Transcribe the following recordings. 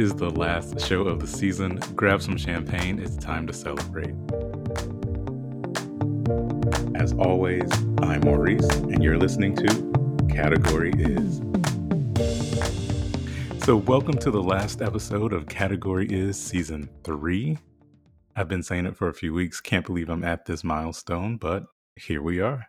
is the last show of the season. Grab some champagne, it's time to celebrate. As always, I'm Maurice, and you're listening to Category Is. So, welcome to the last episode of Category Is Season 3. I've been saying it for a few weeks, can't believe I'm at this milestone, but here we are.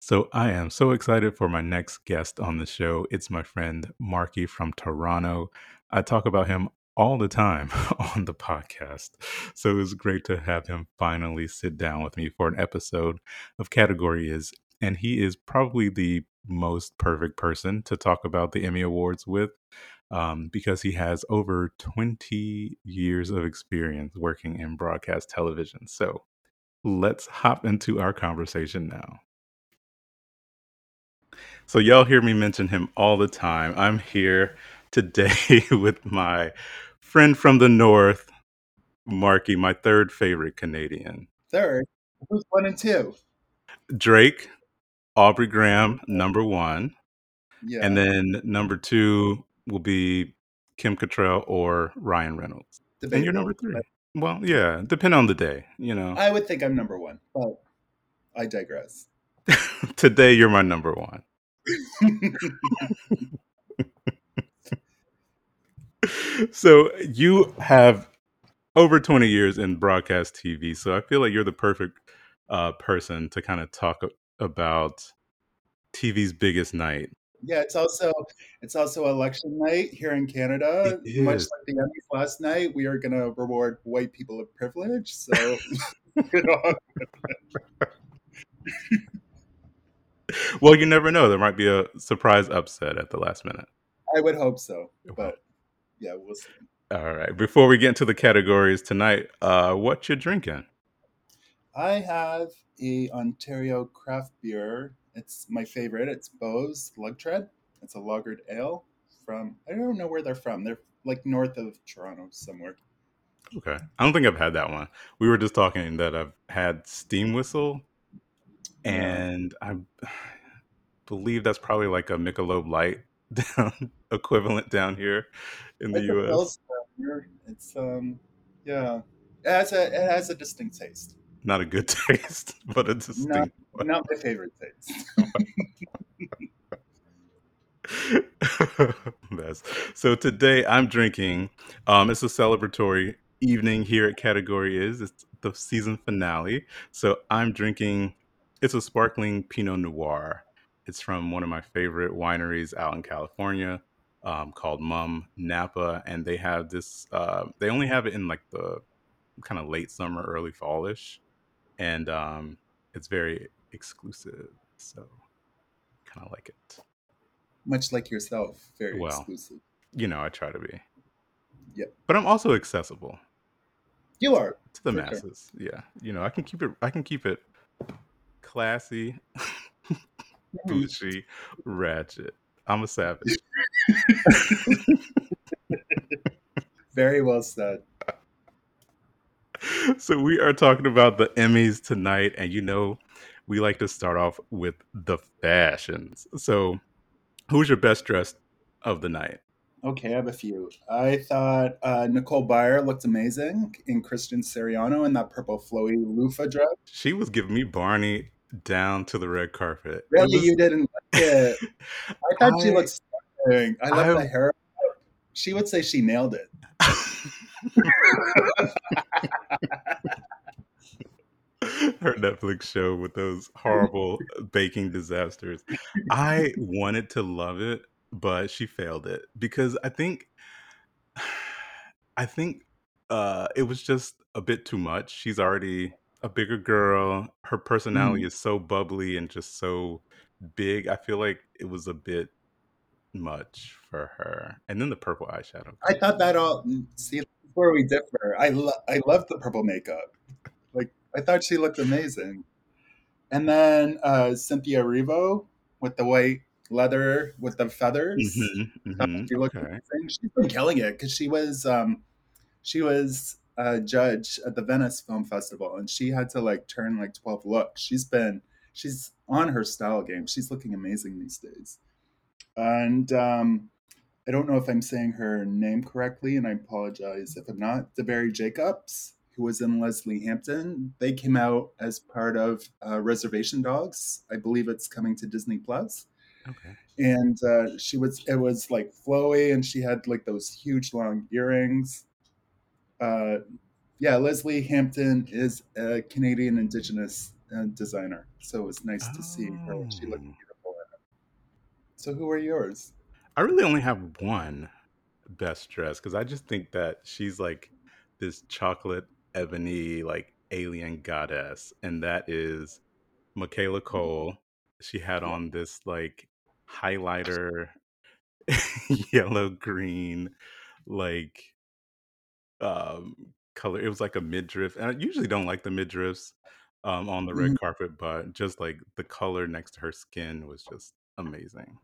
So I am so excited for my next guest on the show. It's my friend Marky from Toronto. I talk about him all the time on the podcast. So it was great to have him finally sit down with me for an episode of Category Is. And he is probably the most perfect person to talk about the Emmy Awards with um, because he has over 20 years of experience working in broadcast television. So let's hop into our conversation now. So y'all hear me mention him all the time. I'm here today with my friend from the north, Marky, my third favorite Canadian. Third? Who's one and two? Drake, Aubrey Graham, number one. Yeah. And then number two will be Kim Cattrall or Ryan Reynolds. And you're number three. Well, yeah, depend on the day, you know. I would think I'm number one, but I digress. Today, you're my number one. so you have over 20 years in broadcast TV. So I feel like you're the perfect uh, person to kind of talk about TV's biggest night. Yeah, it's also it's also election night here in Canada. Much like the Emmys last night, we are going to reward white people of privilege. So, well, you never know. There might be a surprise upset at the last minute. I would hope so, but yeah, we'll see. All right. Before we get into the categories tonight, uh, what you drinking? I have a Ontario craft beer. It's my favorite. It's Beau's Lug-Tread. It's a lagered ale from I don't know where they're from. They're like north of Toronto somewhere. Okay. I don't think I've had that one. We were just talking that I've had Steam Whistle and I believe that's probably like a Michelob Light down equivalent down here in the U.S. It's um, yeah, it has a it has a distinct taste. Not a good taste, but a distinct. Not, not my favorite taste. So today I'm drinking. Um, it's a celebratory evening here at Category Is. It's the season finale. So I'm drinking. It's a sparkling Pinot Noir. It's from one of my favorite wineries out in California um, called Mumm Napa, and they have this. Uh, they only have it in like the kind of late summer, early fallish, and um, it's very exclusive. So, kind of like it. Much like yourself, very well, exclusive. You know, I try to be. Yep. but I'm also accessible. You are to the masses. Sure. Yeah, you know, I can keep it. I can keep it classy, bougie, ratchet. I'm a savage. Very well said. So we are talking about the Emmys tonight, and you know, we like to start off with the fashions. So, who's your best dressed of the night? Okay, I have a few. I thought uh, Nicole Byer looked amazing in Christian Siriano in that purple flowy loofah dress. She was giving me Barney down to the red carpet. Really, was... you didn't like it? I thought I, she looked stunning. I love I, the hair. She would say she nailed it. Her Netflix show with those horrible baking disasters. I wanted to love it, but she failed it because I think, I think uh, it was just a bit too much. She's already a bigger girl. Her personality mm. is so bubbly and just so big. I feel like it was a bit much for her. And then the purple eyeshadow. I thought that all. Mm, see, where we differ. I lo- I love the purple makeup. Like I thought she looked amazing. And then uh, Cynthia Erivo with the white leather with the feathers. Mm-hmm, mm-hmm, she looked okay. amazing. She's been killing it because she was um, she was a judge at the Venice Film Festival, and she had to like turn like twelve looks. She's been she's on her style game. She's looking amazing these days. And um, I don't know if I'm saying her name correctly, and I apologize if I'm not. Devery Jacobs, who was in Lesley Hampton, they came out as part of uh, Reservation Dogs. I believe it's coming to Disney Plus. Okay. And uh, she was, it was like flowy, and she had like those huge long earrings. Uh, yeah, Lesley Hampton is a Canadian Indigenous uh, designer, so it was nice to see her. She looked Oh. beautiful in it. So, who are yours? I really only have one best dress because I just think that she's like this chocolate ebony like alien goddess, and that is Michaela Coel. She had on this like highlighter yellow green like um color. It was like a midriff, and I usually don't like the midriffs um on the red Mhm. carpet, but just like the color next to her skin was just amazing.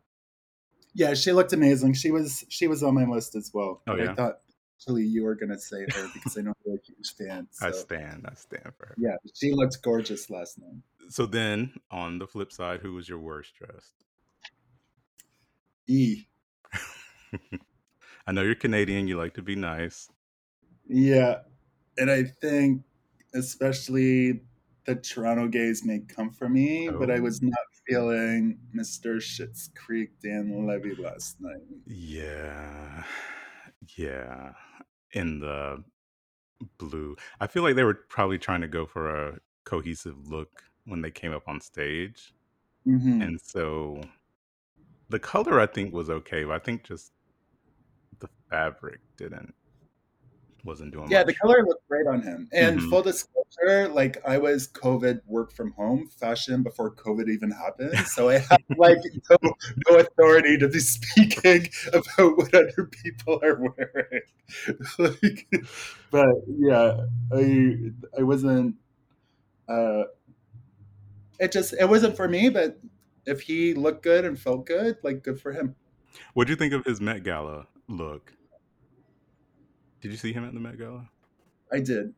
Yeah, she looked amazing. She was she was on my list as well. Oh But I thought actually you were gonna say her because I know you're a huge fan. I So stand. I stand for her. yeah, she looked gorgeous last night. So then, on the flip side, who was your worst dressed? E. I know you're Canadian. You like to be nice. Yeah. And I think especially the Toronto gays may come for me, but I Oh. was not feeling Mr. Schitt's Creek Dan Levy last night. Yeah, yeah. In the blue, I feel like they were probably trying to go for a cohesive look when they came up on stage, hmm and so the color I think was okay, but I think just the fabric didn't wasn't doing Yeah, the much. color looked great on him. And Mhm. full disclosure, like I was COVID work from home fashion before COVID even happened. So I have like no, no authority to be speaking about what other people are wearing. like, but yeah, I I wasn't uh it just it wasn't for me, but if he looked good and felt good, like good for him. What do you think of his Met Gala look? Did you see him at the Met Gala? I did.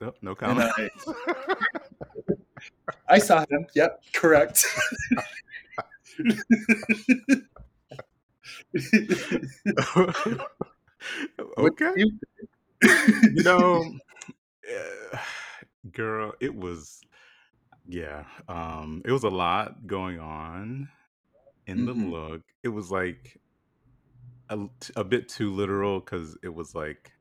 No, no comment. I I saw him. Yep, correct. Okay. you- You know, eh, girl, it was yeah, um, it was a lot going on in the Mhm. look. It was like a, a bit too literal because it was like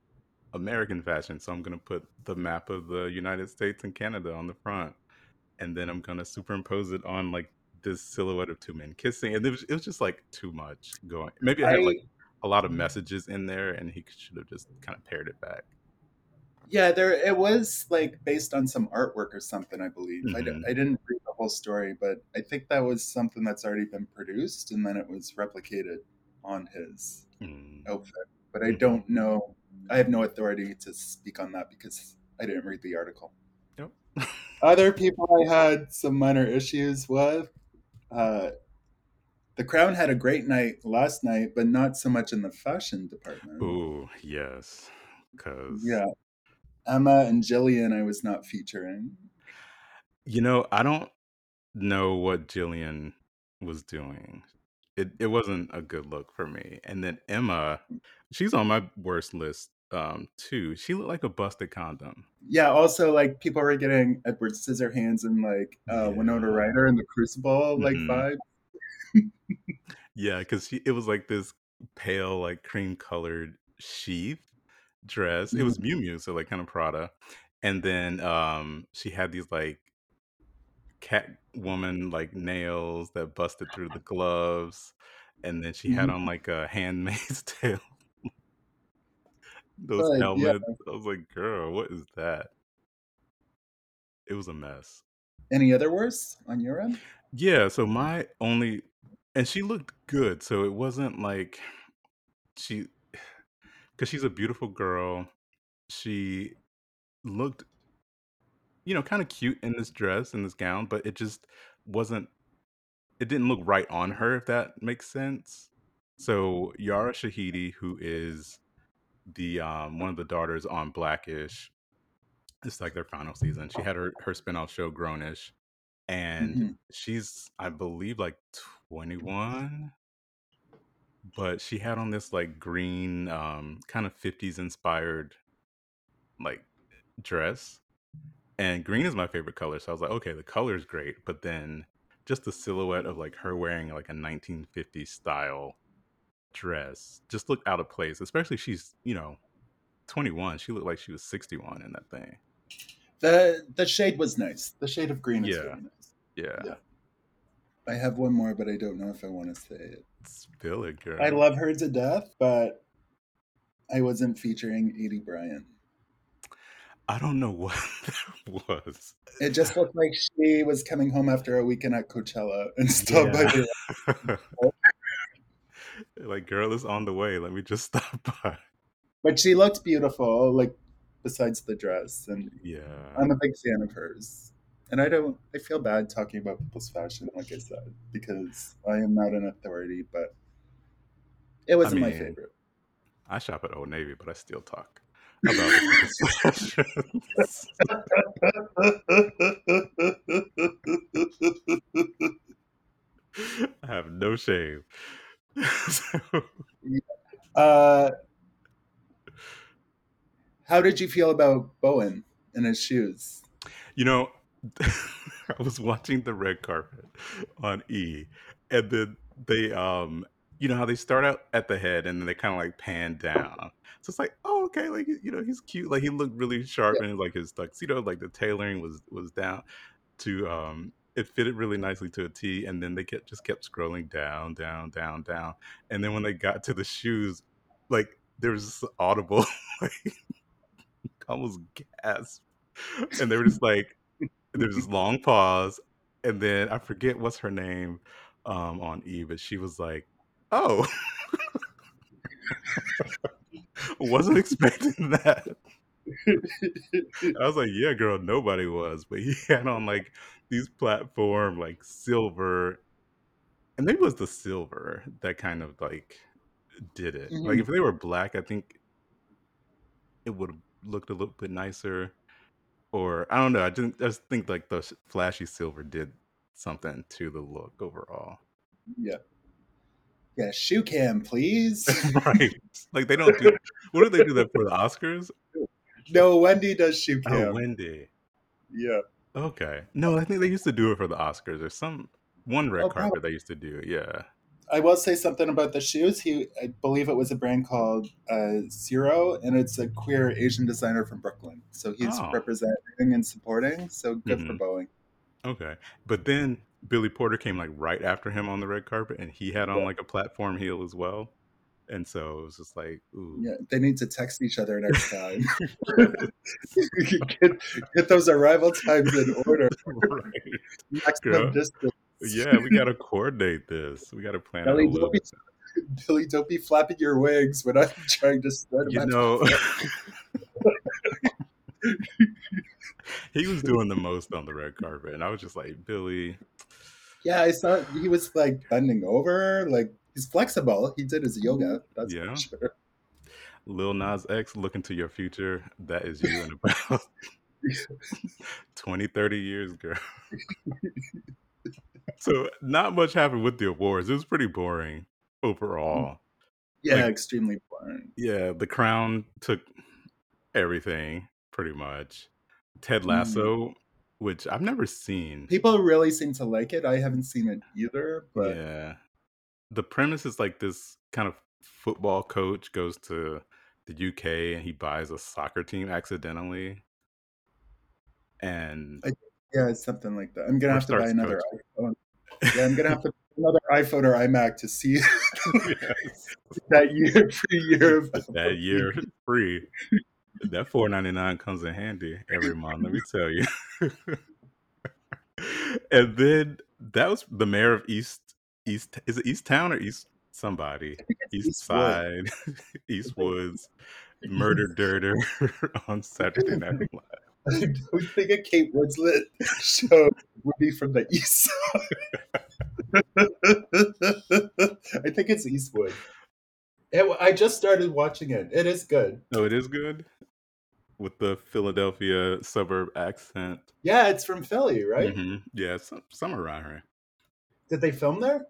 American fashion. So I'm gonna put the map of the United States and Canada on the front, and then I'm gonna superimpose it on like this silhouette of two men kissing, and it was it was just like too much going. Maybe I had like a lot of messages in there, and he should have just kind of pared it back. yeah, there it was like based on some artwork or something, I believe. I, d- Mhm. I didn't read the whole story, but I think that was something that's already been produced and then it was replicated on his Mm. outfit. But I don't know. I have no authority to speak on that because I didn't read the article. Yep. Other people I had some minor issues with. Uh, the Crown had a great night last night, but not so much in the fashion department. Ooh, yes, because Yeah. Emma and Gillian, I was not featuring. you know I don't know what Gillian was doing. It it wasn't a good look for me. And then Emma, she's on my worst list um too. She looked like a busted condom. Yeah, also like people were getting Edward Scissorhands and like uh, Winona Ryder and the Crucible like Mhm. vibe. Yeah, because it was like this pale, like cream colored sheath dress. It was Miu Miu, so like kind of Prada. And then um she had these like cat woman like nails that busted through the gloves. And then she had Mhm. on like a handmaid's tale, those But yeah. I was like, girl, what is that? It was a mess. any other worse on your end? Yeah, so my only and she looked good, so it wasn't like she because she's a beautiful girl. She looked, you know, kind of cute in this dress and this gown, but it just wasn't. It didn't look right on her, if that makes sense. So Yara Shahidi, who is the um, one of the daughters on Blackish, it's like their final season. She had her her spinoff show Grownish, and Mhm. she's I believe like twenty one. but she had on this like green, um, kind of 50s inspired like dress. And green is my favorite color. So I was like, okay, the color is great. But then just the silhouette of like her wearing like a 1950s style dress just looked out of place, especially she's, you know, 21. She looked like she was 61 in that thing. The the shade was nice. The shade of green is Yeah. really nice. Yeah. Yeah. I have one more, but I don't know if I want to say it. Spill it, girl. I love her to death, but I wasn't featuring Aidy Bryant. I don't know what that was. It just looked like she was coming home after a weekend at Coachella and stopped by her. like, girl is on the way. Let me just stop by. But she looked beautiful, like besides the dress, and Yeah. I'm a big fan of hers. And I don't I feel bad talking about people's fashion, like I said, because I am not an authority, but it wasn't my mean, favorite. I shop at Old Navy, but I still talk about the fashions. I have no shame. So, uh, how did you feel about Bowen and his shoes? you know, I was watching the red carpet on E, and then they, um, you know how they start out at the head and then they kind of like pan down. So it's like, oh, okay, like you know, he's cute. Like he looked really sharp Yeah. and like his tuxedo, like the tailoring was was down to um it fitted really nicely to a T, and then they kept just kept scrolling down, down, down, down, and then when they got to the shoes, like there was this audible, like almost gasp, and they were just like, there's this long pause, and then I forget what's her name um, on E, but she was like, "Oh, wasn't expecting that." I was like, "Yeah, girl, nobody was," but he had on like these platform like silver, and maybe it was the silver that kind of like did it. Like Mhm. if they were black, I think it would have looked a little bit nicer. Or I don't know. I just, I just think like the flashy silver did something to the look overall. Yeah. Yeah, shoe cam, please. right? Like they don't do. What do they do that for the Oscars? no, Wendy does shoe Oh, cam. Wendy. yeah. Okay. No, I think they used to do it for the Oscars. There's some one red Oh, carpet they used to do it. Yeah. I will say something about the shoes. He, I believe it was a brand called uh, Zero, and it's a queer Asian designer from Brooklyn. So he's Oh. representing and supporting. So good for Mhm. Bowen. Okay. But then Billy Porter came like right after him on the red carpet, and he had on Yeah. like a platform heel as well. And so it was just like, ooh. Yeah, they need to text each other next time. get, get those arrival times in order. right. Maximum Girl. distance. Yeah, we gotta coordinate this. We gotta plan it a Billy, little don't be. Billy, don't be flapping your wings when I'm trying to spread You know, he was doing the most on the red carpet, and I was just like, Billy, Yeah, I saw he was like bending over. Like he's flexible. He did his yoga. That's Yeah. for sure. Lil Nas X, look into your future. That is you in about 20, 30 years, girl. so, not much happened with the awards. It was pretty boring overall. Yeah, Like- extremely boring. Yeah, The Crown took everything pretty much. Ted Mm. Which I've never seen. People really seem to like it. I haven't seen it either, but yeah. The premise is like this kind of football coach goes to the UK and he buys a soccer team accidentally. And yeah, it's something like that. I'm gonna have to buy another iPhone. Yeah, I'm gonna have to buy another iPhone or iMac to see Yes. that year free year of that year free. That four ninety nine comes in handy every month. Let me tell you. and then that was the Mare of East East. Is it East Town or East somebody? East Eastwood. Side, East Woods, Murder Durder on Saturday Night Live. I don't think a Kate Winslet show would be from the East Side. I think it's Eastwood. It, I just started watching it. It is good. Oh, it is good with the Philadelphia suburb accent. Yeah, it's from Philly, right? Mhm. Yeah, some, some around here. Did they film there?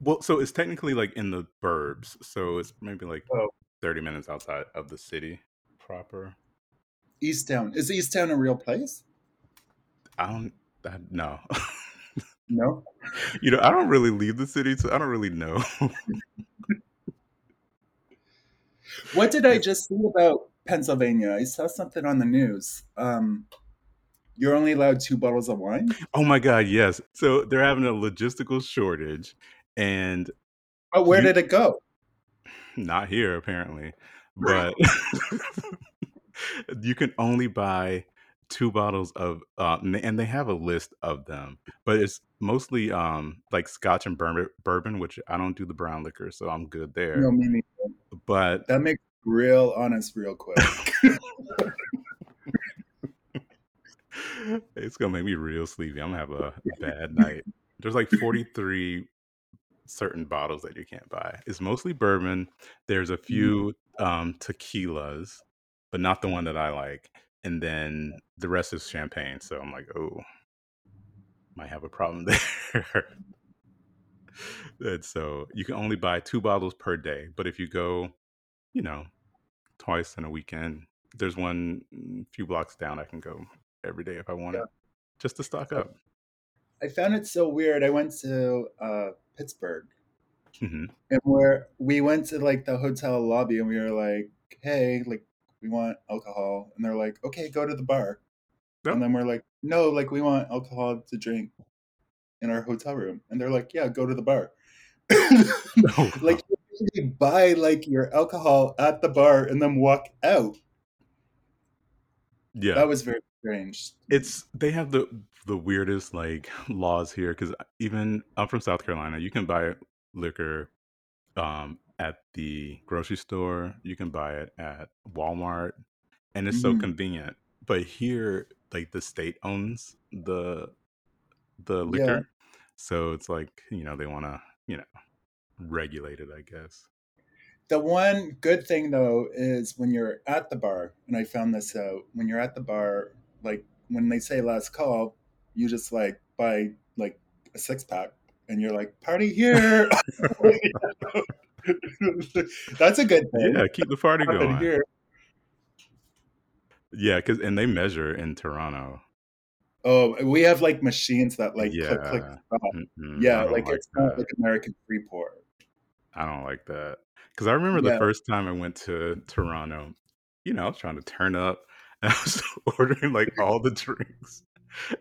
Well, so it's technically like in the burbs, so it's maybe like Oh. thirty minutes outside of the city proper. Easttown is Easttown a real place? I don't. I, no, No. you know, I don't really leave the city, so I don't really know. What did I just see about Pennsylvania? I saw something on the news. Um, you're only allowed two bottles of wine. oh my god, yes. So they're having a logistical shortage, and But where You- did it go? not here apparently, but you can only buy two bottles of uh and they have a list of them but it's mostly um like scotch and bourbon, bourbon which i don't do the brown liquor so i'm good there No, me neither. but That makes real honest real quick. it's gonna make me real sleepy. I'm gonna have a bad night. There's like 43 certain bottles that you can't buy. It's mostly bourbon. There's a few um tequilas but not the one that i like. And then the rest is champagne. So i'm like oh might have a problem there. And so you can only buy two bottles per day. But if you go you know twice in a weekend there's one mm, few blocks down i can go every day if i want Yeah. it just to stock up I found it so weird. I went to uh, Pittsburgh hmm and where we went to like the hotel lobby and we were like, "Hey, like we want alcohol," and they're like, "Okay, go to the bar." And then we're like, "No, like we want alcohol to drink in our hotel room," and they're like, "Yeah, go to the bar." like you buy like your alcohol at the bar and then walk out. yeah That was very strange. it's they have the the weirdest like laws here because even i'm from south carolina you can buy liquor um at the grocery store you can buy it at walmart and it's so Mhm. convenient but here like the state owns the the Yeah. liquor so it's like you know they want to you know regulate it i guess The one good thing though is when you're at the bar, and I found this out, when you're at the bar, like when they say last call, you just like buy like a six pack and you're like, party here. That's a good thing. yeah keep the party going here. yeah because and they measure in toronto Oh, we have like machines that like click, click, Yeah. stop. Mm-mm, I Yeah, don't like, it's not like American free pour. I don't like that. Because I remember the first time I went to Toronto, you know, I was trying to turn up and I was ordering like all the drinks.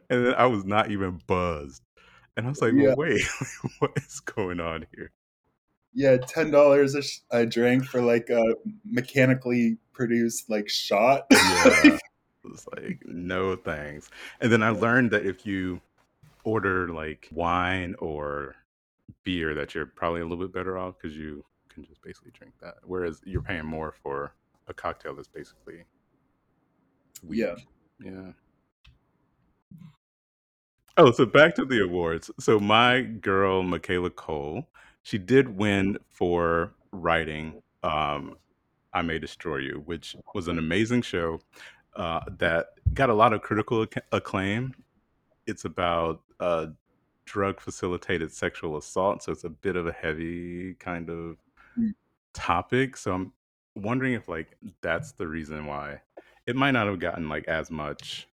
And then I was not even buzzed. And I was like, Yeah. wait, what is going on here? Yeah, ten dollars a, sh- a drink for like a mechanically produced like shot. Yeah. It's like, no thanks. And then I learned that if you order like wine or beer, that you're probably a little bit better off because you can just basically drink that. Whereas you're paying more for a cocktail that's basically weak. Yeah. Yeah. Oh, so back to the awards. So my girl Michaela Coel, she did win for writing um I May Destroy You, which was an amazing show uh, that got a lot of critical acc- acclaim. It's about uh, drug facilitated sexual assault, so it's a bit of a heavy kind of Mm. topic. So I'm wondering if like that's the reason why it might not have gotten like as much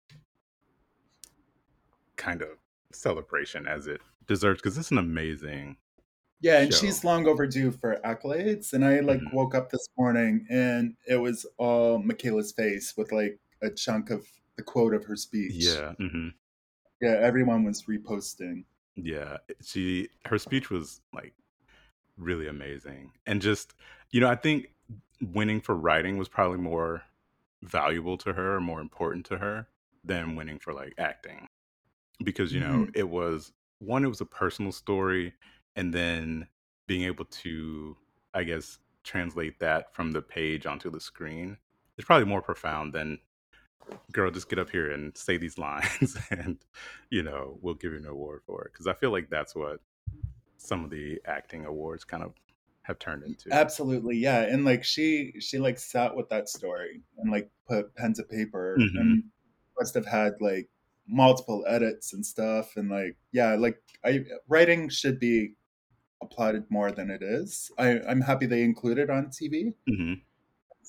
kind of celebration as it deserves because it's an amazing Yeah, and show. she's long overdue for accolades. And I like Mhm. woke up this morning and it was all Michaela's face with like a chunk of the quote of her speech. yeah hmm Yeah, everyone was reposting. Yeah, she her speech was like really amazing. And just, you know, I think winning for writing was probably more valuable to her, more important to her than winning for like acting. Because, you know, Mhm. it was one it was a personal story and then being able to I guess translate that from the page onto the screen is probably more profound than girl just get up here and say these lines and you know we'll give you an award for it because i feel like that's what some of the acting awards kind of have turned into Absolutely, yeah. And like she she like sat with that story and like put pen to paper Mhm. and must have had like multiple edits and stuff and like yeah, like I writing should be applauded more than it is. I, I'm happy they include it on TV. hmm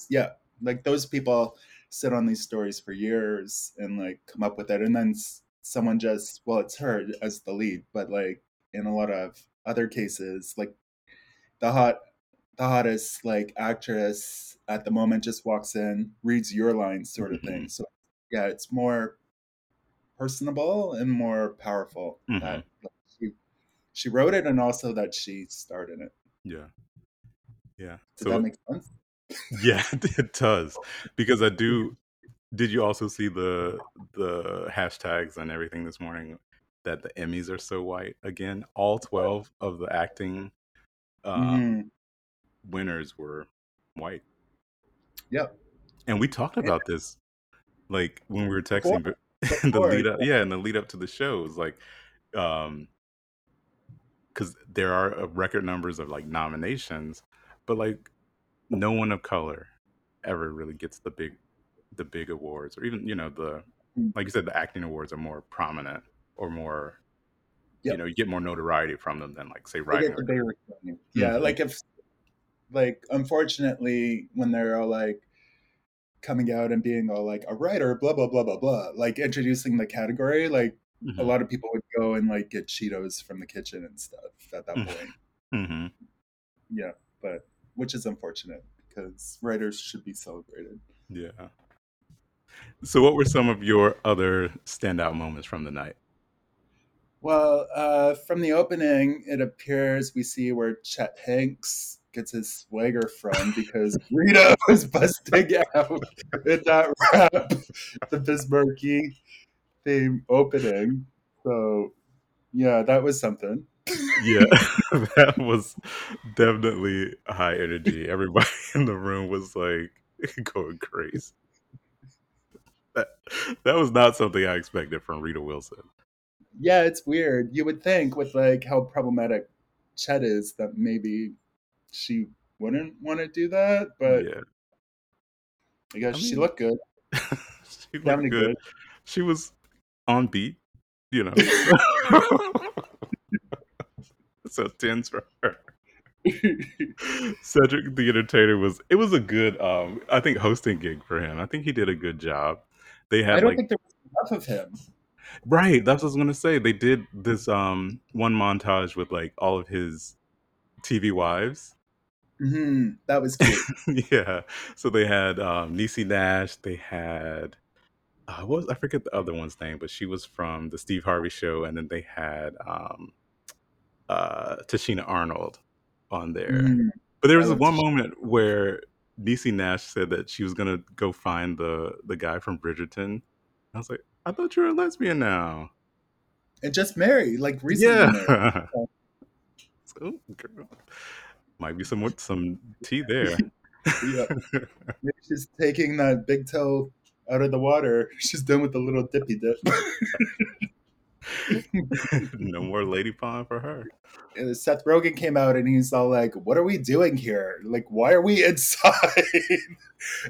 Yeah, like those people sit on these stories for years and like come up with it, and then s- someone just well, it's her as the lead, but like in a lot of other cases, like the hot the hottest like actress at the moment just walks in, reads your lines, sort of thing. Mhm. So yeah, it's more personable and more powerful. Mhm. That like, she she wrote it and also that she starred in it. Yeah. Yeah. Does So that make sense? Yeah, it does because I do. Did you also see the the hashtags and everything this morning that the Emmys are so white again? All twelve of the acting uh, Mhm. winners were white, Yep. and we talked about this like when we were texting, but in the lead up, yeah, in the lead up to the shows, like, um, because there are uh, record numbers of like nominations, but like no one of color ever really gets the big the big awards or even you know the Mm. like you said the acting awards are more prominent or more Yep. you know you get more notoriety from them than like say They writing get the or- bigger recognition. Yeah, Mhm. like if like unfortunately when they're all like coming out and being all like a writer, blah blah blah blah blah, like introducing the category, like a Mhm. lot of people would go and like get Cheetos from the kitchen and stuff at that point Mm. point. Mhm. Yeah, but which is unfortunate because writers should be celebrated. yeah so what were some of your other standout moments from the night Well, uh, from the opening, it appears we see where Chet Hanks gets his swagger from because Rita was busting out in that rap, the Biz Markie theme opening. So, yeah, that was something. Yeah that was definitely high energy everybody in the room was like going crazy that, that was not something i expected from rita wilson Yeah, it's weird. You would think with like how problematic Chet is that maybe she wouldn't want to do that, but yeah I guess I she looked good. she looked good. good. She was on beat, you know. So tens for her. Cedric the Entertainer was it was a good um I think hosting gig for him. I think he did a good job. They had I don't like think there was enough of him. right, that's what I was gonna say. They did this um one montage with like all of his TV wives. hmm That was cute. yeah. So they had um Niecy Nash, they had uh, what was I forget the other one's name, but she was from the Steve Harvey show, and then they had um uh Tichina Arnold on there. Mhm. But there was I this love one Tichina. moment where Niecy Nash said that she was gonna go find the the guy from Bridgerton. I was like, I thought you were a lesbian now. And just married, like recently. Yeah. so, girl, might be some more- some tea there. Yeah. Maybe she's taking that big toe out of the water. She's done with the little dippy dip. no more lady pond for her. And Seth Rogen came out and he's all like, "What are we doing here? Like, why are we inside?"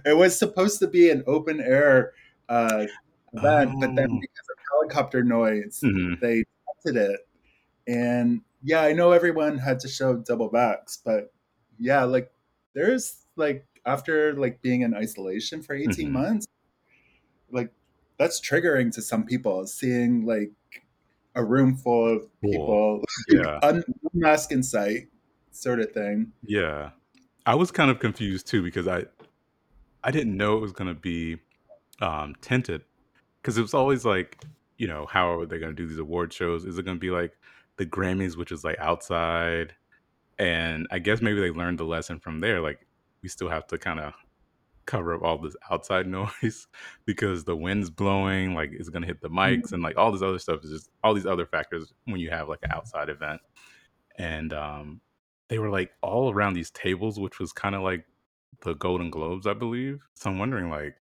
it was supposed to be an open air uh, event, but then Oh. because of helicopter noise, Mhm. they tested it. And yeah, I know everyone had to show double backs, but yeah, like there's like after like being in isolation for 18 Mhm. months, like that's triggering to some people seeing like a room full of Cool. people Yeah. un- mask in sight sort of thing. Yeah. I was kind of confused too because I I didn't know it was going to be um tinted cuz it was always like, you know, how are they going to do these award shows? Is it going to be like the Grammys which is like outside? And I guess maybe they learned the lesson from there like we still have to kind of cover up all this outside noise because the wind's blowing like it's to hit the mics and like all this other stuff is just all these other factors when you have like an outside event. And um they were like all around these tables which was kind of like the golden globes i believe. So i'm wondering like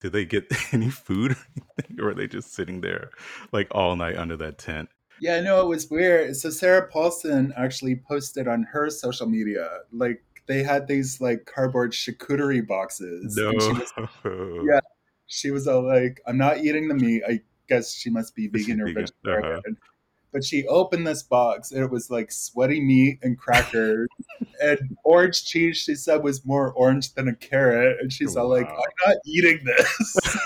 did they get any food or anything or were they just sitting there like all night under that tent? Yeah, I know it was weird. So Sarah Paulson actually posted on her social media, like they had these like cardboard charcuterie boxes. no And she was, Yeah. she was all like, "I'm not eating the meat. I guess she must be vegan or vegan? vegetarian." Uh-huh. but she opened this box and it was like sweaty meat and crackers and orange cheese. She said was more orange than a carrot, and she's all like, "I'm not eating this."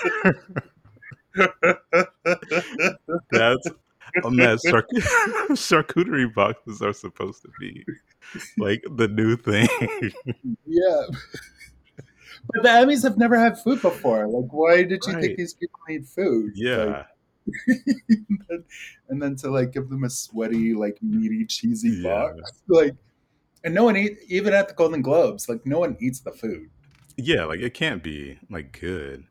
That's on that char- charcuterie boxes are supposed to be like the new thing. yeah. But the Emmys have never had food before. Like, why did you Right. think these people need food? Like, yeah, and then to like give them a sweaty, like meaty, cheesy Yeah. box, like, and no one eat even at the Golden Globes. Like, no one eats the food. yeah, like it can't be like good.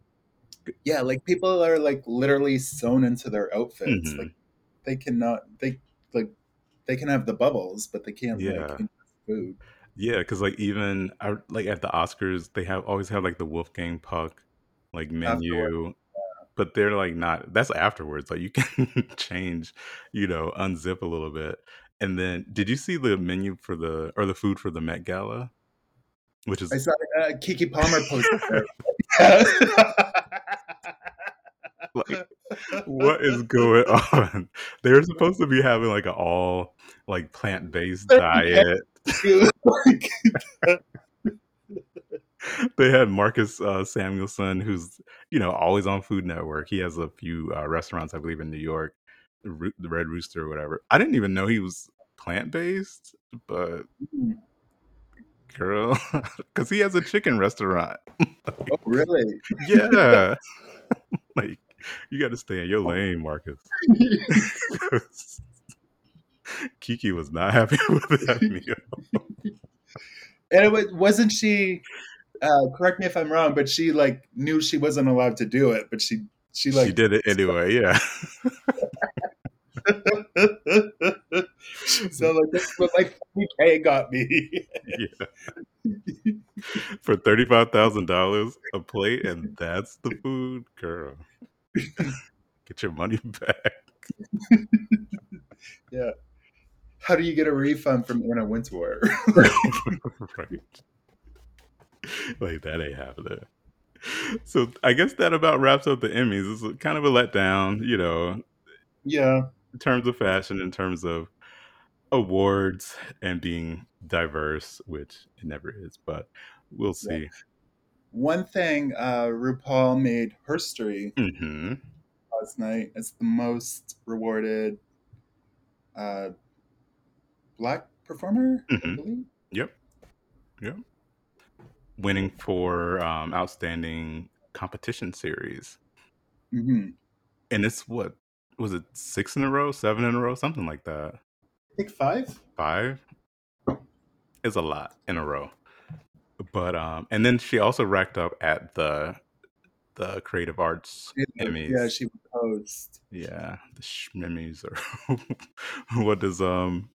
Yeah, like people are like literally sewn into their outfits. Mhm. Like, they cannot. They like they can have the bubbles, but they can't Yeah. like food. Yeah, because like even I, like at the Oscars, they have always have like the Wolfgang Puck like menu, but they're like not. That's afterwards. Like you can change, you know, unzip a little bit, and then did you see the menu for the or the food for the Met Gala, which is I saw uh, Keke Palmer posted like what is going on? They're supposed to be having like an all like plant based diet. They had Marcus uh, Samuelsson, who's you know always on Food Network. He has a few uh, restaurants, I believe, in New York, the, Red Rooster or whatever. I didn't even know he was plant based, but girl, because he has a chicken restaurant. oh, really? Yeah, like you got to stay in your lane, Marcus. Keke was not happy with that meal. and it wa- wasn't she uh correct me if i'm wrong but she like knew she wasn't allowed to do it but she she like she did it anyway. Yeah. so like this was like 20k got me yeah. For thirty five thousand dollars a plate, and that's the food, girl. Get your money back. yeah how do you get a refund from anna wintour right. Like that ain't happening. So I guess that about wraps up the Emmys. It's kind of a letdown, you know, yeah in terms of fashion, in terms of awards and being diverse, which it never is, but we'll see. One thing uh rupaul made history hmm last night as the most rewarded uh black performer i Mhm. believe Yep. Yep. Winning for um, outstanding competition series. hmm And it's what was it six in a row, seven in a row, something like that. i think five Five is a lot in a row. But um and then she also racked up at the the creative arts Emmys. yeah she was host Yeah, the Schmimmies or what does um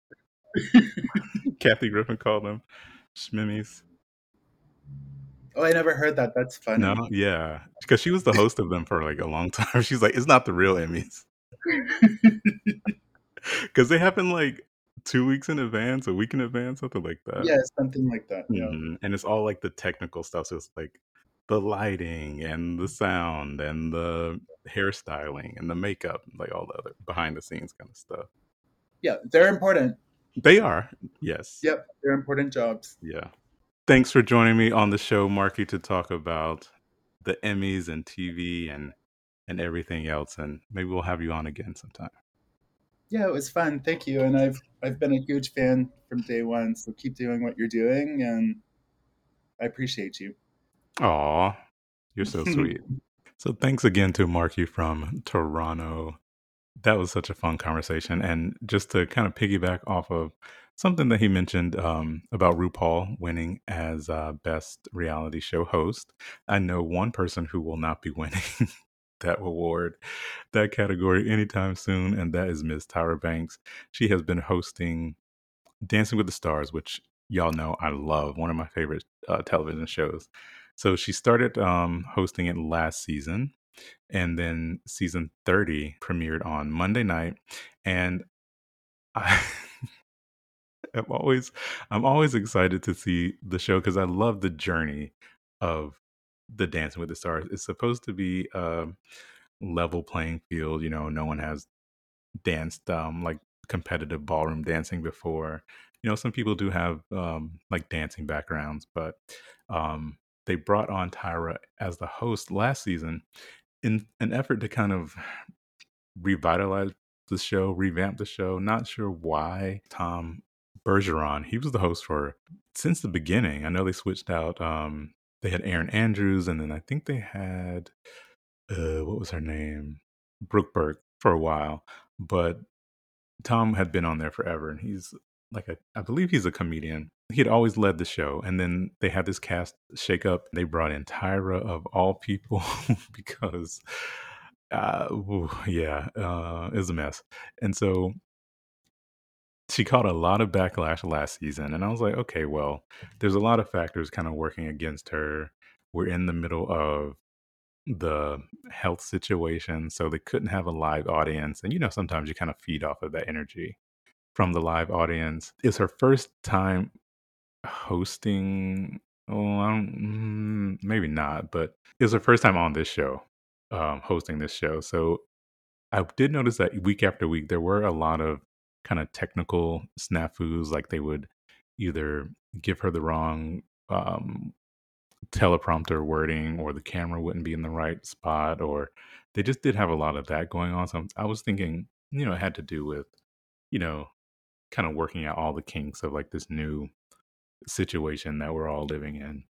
Kathy Griffin call them? Schmimmies. oh i never heard that that's funny No, yeah, because she was the host of them for like a long time. She's like, it's not the real Emmys because they happen like two weeks in advance, a week in advance, something like that. yeah something like that yeah Mhm. and it's all like the technical stuff. So it's like the lighting and the sound and the hairstyling and the makeup, like all the other behind the scenes kind of stuff. yeah they're important They are, yes, Yep, they're important jobs. yeah. Thanks for joining me on the show, Marky, to talk about the Emmys and TV and and everything else. And maybe we'll have you on again sometime. Yeah, it was fun. Thank you. And I've I've been a huge fan from day one. So keep doing what you're doing, and I appreciate you. Aw, you're so sweet. So thanks again to Marky from Toronto. That was such a fun conversation. And just to kind of piggyback off of something that he mentioned um, about RuPaul winning as uh, best reality show host, I know one person who will not be winning that award, that category anytime soon, and that is Ms. Tyra Banks. She has been hosting Dancing with the Stars, which y'all know I love, one of my favorite uh, television shows. So she started um, hosting it last season, and then season 30 premiered on Monday night. And I am always I'm always excited to see the show because I love the journey of the Dancing with the Stars. It's supposed to be a level playing field, you know, no one has danced um, like competitive ballroom dancing before. You know, some people do have um, like dancing backgrounds, but um, they brought on Tyra as the host last season in an effort to kind of revitalize the show, revamp the show. Not sure why Tom Bergeron, he was the host for since the beginning. I know they switched out. Um, they had Erin Andrews, and then I think they had uh, what was her name, Brooke Burke for a while. But Tom had been on there forever, and he's like a, I believe he's a comedian. He had always led the show, and then they had this cast shakeup. They brought in Tyra of all people because, uh, ooh, yeah, uh, it was a mess. And so she caught a lot of backlash last season, and I was like, okay, well, there's a lot of factors kind of working against her. We're in the middle of the health situation, so they couldn't have a live audience. And you know, sometimes you kind of feed off of that energy from the live audience. It's her first time hosting. Oh, mm, maybe not, but it's her first time on this show, um, hosting this show. So I did notice that week after week, there were a lot of kind of technical snafus, like they would either give her the wrong um, teleprompter wording or the camera wouldn't be in the right spot or they just did have a lot of that going on so i was thinking you know it had to do with you know kind of working out all the kinks of like this new situation that we're all living in.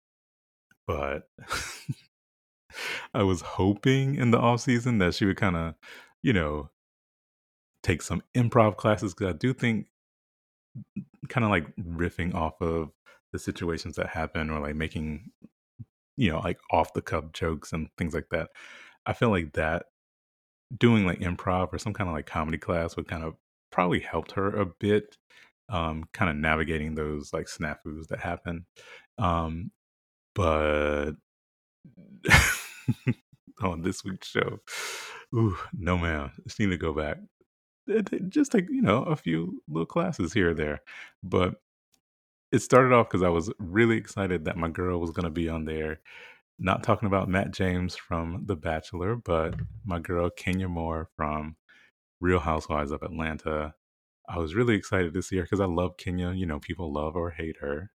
But i was hoping in the off season that she would kind of you know take some improv classes because i do think kind of like riffing off of the situations that happen or like making you know, like off the cuff jokes and things like that. I feel like that doing like improv or some kind of like comedy class would kind of probably helped her a bit, um, kind of navigating those like snafus that happen. Um, but on this week's show, ooh, no man, just need to go back. Eh, just like you know a few little classes here or there, but it started off because I was really excited that my girl was going to be on there. Not talking about Matt James from The Bachelor, but my girl Kenya Moore from Real Housewives of Atlanta. I was really excited to see her because I love Kenya. You know, people love or hate her.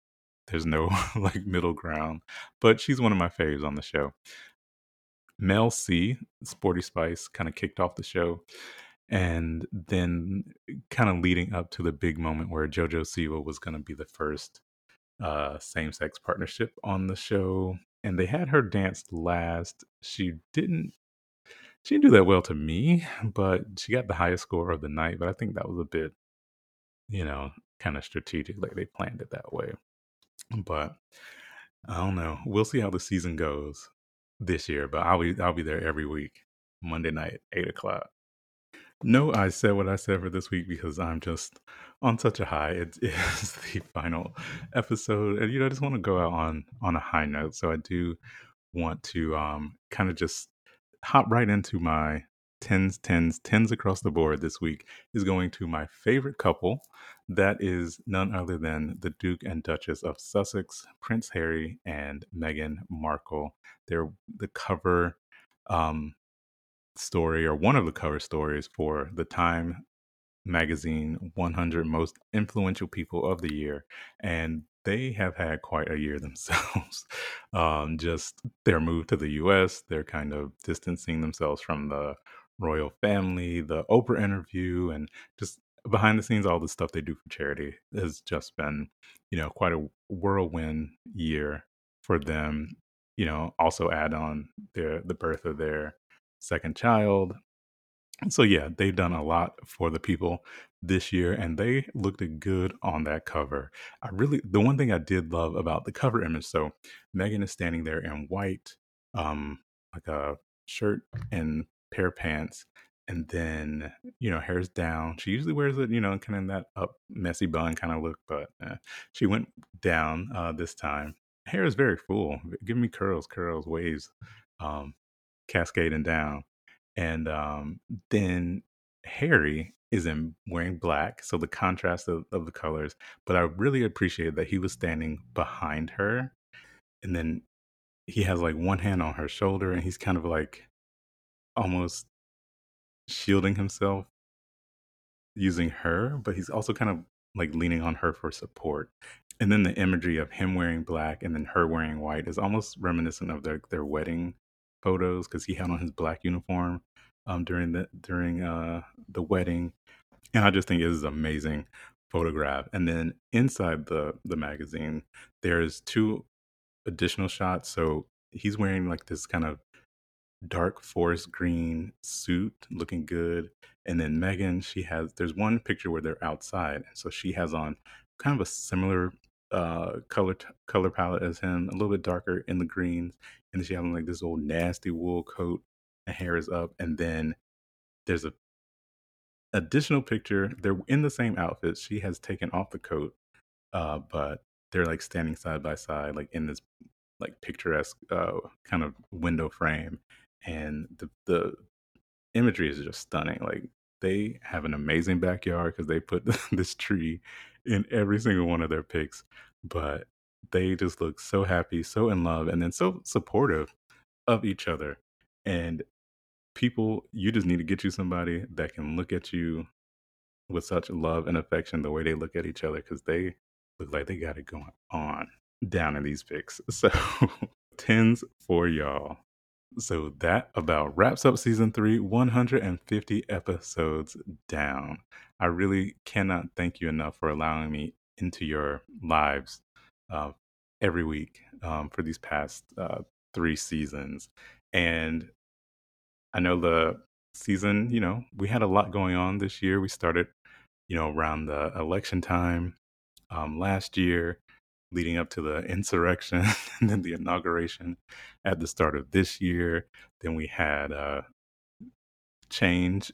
There's no like middle ground, but she's one of my faves on the show. Mel C, Sporty Spice, kind of kicked off the show. And then kind of leading up to the big moment where JoJo Siwa was going to be the first uh, same sex partnership on the show. And they had her dance last. She didn't she didn't do that well to me, but she got the highest score of the night. But I think that was a bit, you know, kind of strategic. Like they planned it that way. But I don't know. We'll see how the season goes this year. But I'll be I'll be there every week, Monday night, eight o'clock. No, I said what I said for this week because I'm just on such a high. It is the final episode, and you know, I just want to go out on on a high note. So I do want to um kind of just hop right into my tens, tens, tens across the board this week is going to my favorite couple. That is none other than the Duke and Duchess of Sussex, Prince Harry and Meghan Markle. They're the cover um, story or one of the cover stories for the Time magazine 100 most influential people of the year and they have had quite a year themselves um, just their move to the us they're kind of distancing themselves from the royal family the oprah interview and just behind the scenes all the stuff they do for charity has just been you know quite a whirlwind year for them you know also add on their the birth of their second child. So yeah, they've done a lot for the people this year and they looked good on that cover. I really the one thing I did love about the cover image, so Meghan is standing there in white, um, like a shirt and pair of pants, and then you know hair's down. She usually wears it, you know, kind of that up messy bun kind of look, but uh, she went down uh, this time. Hair is very full. Give me curls, curls, waves. Um, cascading down. And um, then Harry is in wearing black, so the contrast of, of the colors. But I really appreciated that he was standing behind her, and then he has like one hand on her shoulder, and he's kind of like almost shielding himself using her, but he's also kind of like leaning on her for support. And then the imagery of him wearing black and then her wearing white is almost reminiscent of their, their wedding photos because he had on his black uniform um, during the during uh, the wedding, and I just think it is amazing photograph. And then inside the the magazine, there's two additional shots. So he's wearing like this kind of dark forest green suit, looking good. And then Meghan, she has there's one picture where they're outside, and so she has on kind of a similar uh color t- color palette as him, a little bit darker in the greens, and then she has on like this old nasty wool coat. And hair is up, and then there's a additional picture. They're in the same outfit. She has taken off the coat, uh, but they're like standing side by side, like in this like picturesque uh, kind of window frame, and the the imagery is just stunning. Like they have an amazing backyard because they put this tree in every single one of their pics, but they just look so happy, so in love, and then so supportive of each other. And people, you just need to get you somebody that can look at you with such love and affection the way they look at each other because they look like they got it going on down in these pics. So, tens for y'all. So, that about wraps up season three, 150 episodes down. I really cannot thank you enough for allowing me into your lives uh, every week um, for these past uh, three seasons. And I know the season, you know, we had a lot going on this year. We started, you know, around the election time um, last year, leading up to the insurrection and then the inauguration at the start of this year. Then we had uh, change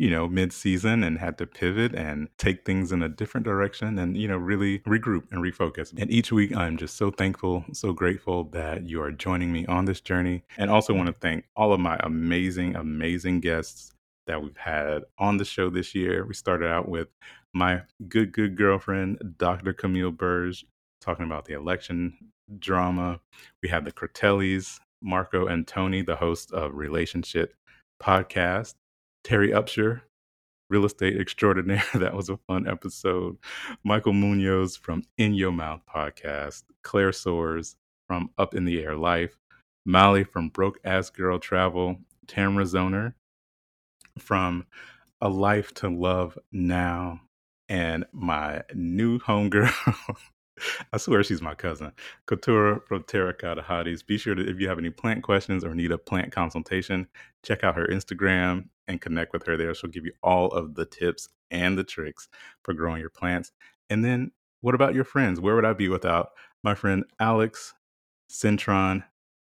you know, mid season and had to pivot and take things in a different direction and, you know, really regroup and refocus. And each week, I'm just so thankful, so grateful that you are joining me on this journey. And also want to thank all of my amazing, amazing guests that we've had on the show this year. We started out with my good, good girlfriend, Dr. Camille Burge, talking about the election drama. We had the Critellis, Marco and Tony, the host of Relationship Podcast. Terry Upshur, real estate extraordinaire. that was a fun episode. Michael Munoz from In Your Mouth podcast. Claire Soares from Up in the Air Life. Molly from Broke Ass Girl Travel. Tamra Zoner from A Life to Love Now. And my new homegirl, I swear she's my cousin. Couture from Terracotta Hotties. Be sure to, if you have any plant questions or need a plant consultation, check out her Instagram and connect with her there. She'll give you all of the tips and the tricks for growing your plants. And then, what about your friends? Where would I be without my friend Alex, Centron,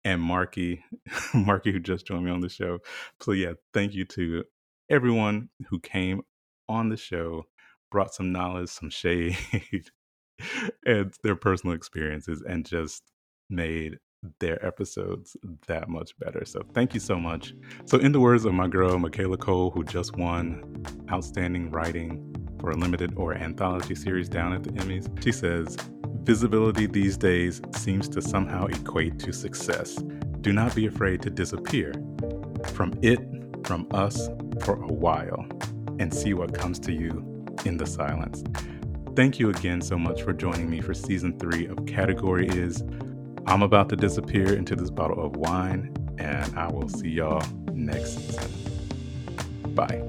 and Marky, Marky, who just joined me on the show. So, yeah, thank you to everyone who came on the show, brought some knowledge, some shade, and their personal experiences, and just made their episodes that much better. So thank you so much. So, in the words of my girl, Michaela Coel, who just won Outstanding Writing for a limited or anthology series down at the Emmys, she says, Visibility these days seems to somehow equate to success. Do not be afraid to disappear from it, from us, for a while, and see what comes to you in the silence. Thank you again so much for joining me for season three of Category Is. I'm about to disappear into this bottle of wine, and I will see y'all next season. Bye.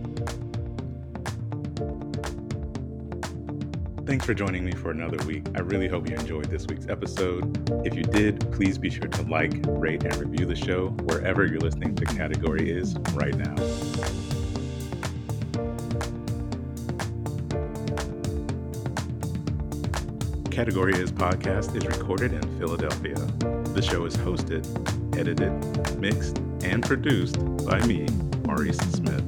Thanks for joining me for another week. I really hope you enjoyed this week's episode. If you did, please be sure to like, rate, and review the show wherever you're listening to Category Is right now. Category Is podcast is recorded in Philadelphia. The show is hosted, edited, mixed, and produced by me, Maurice Smith.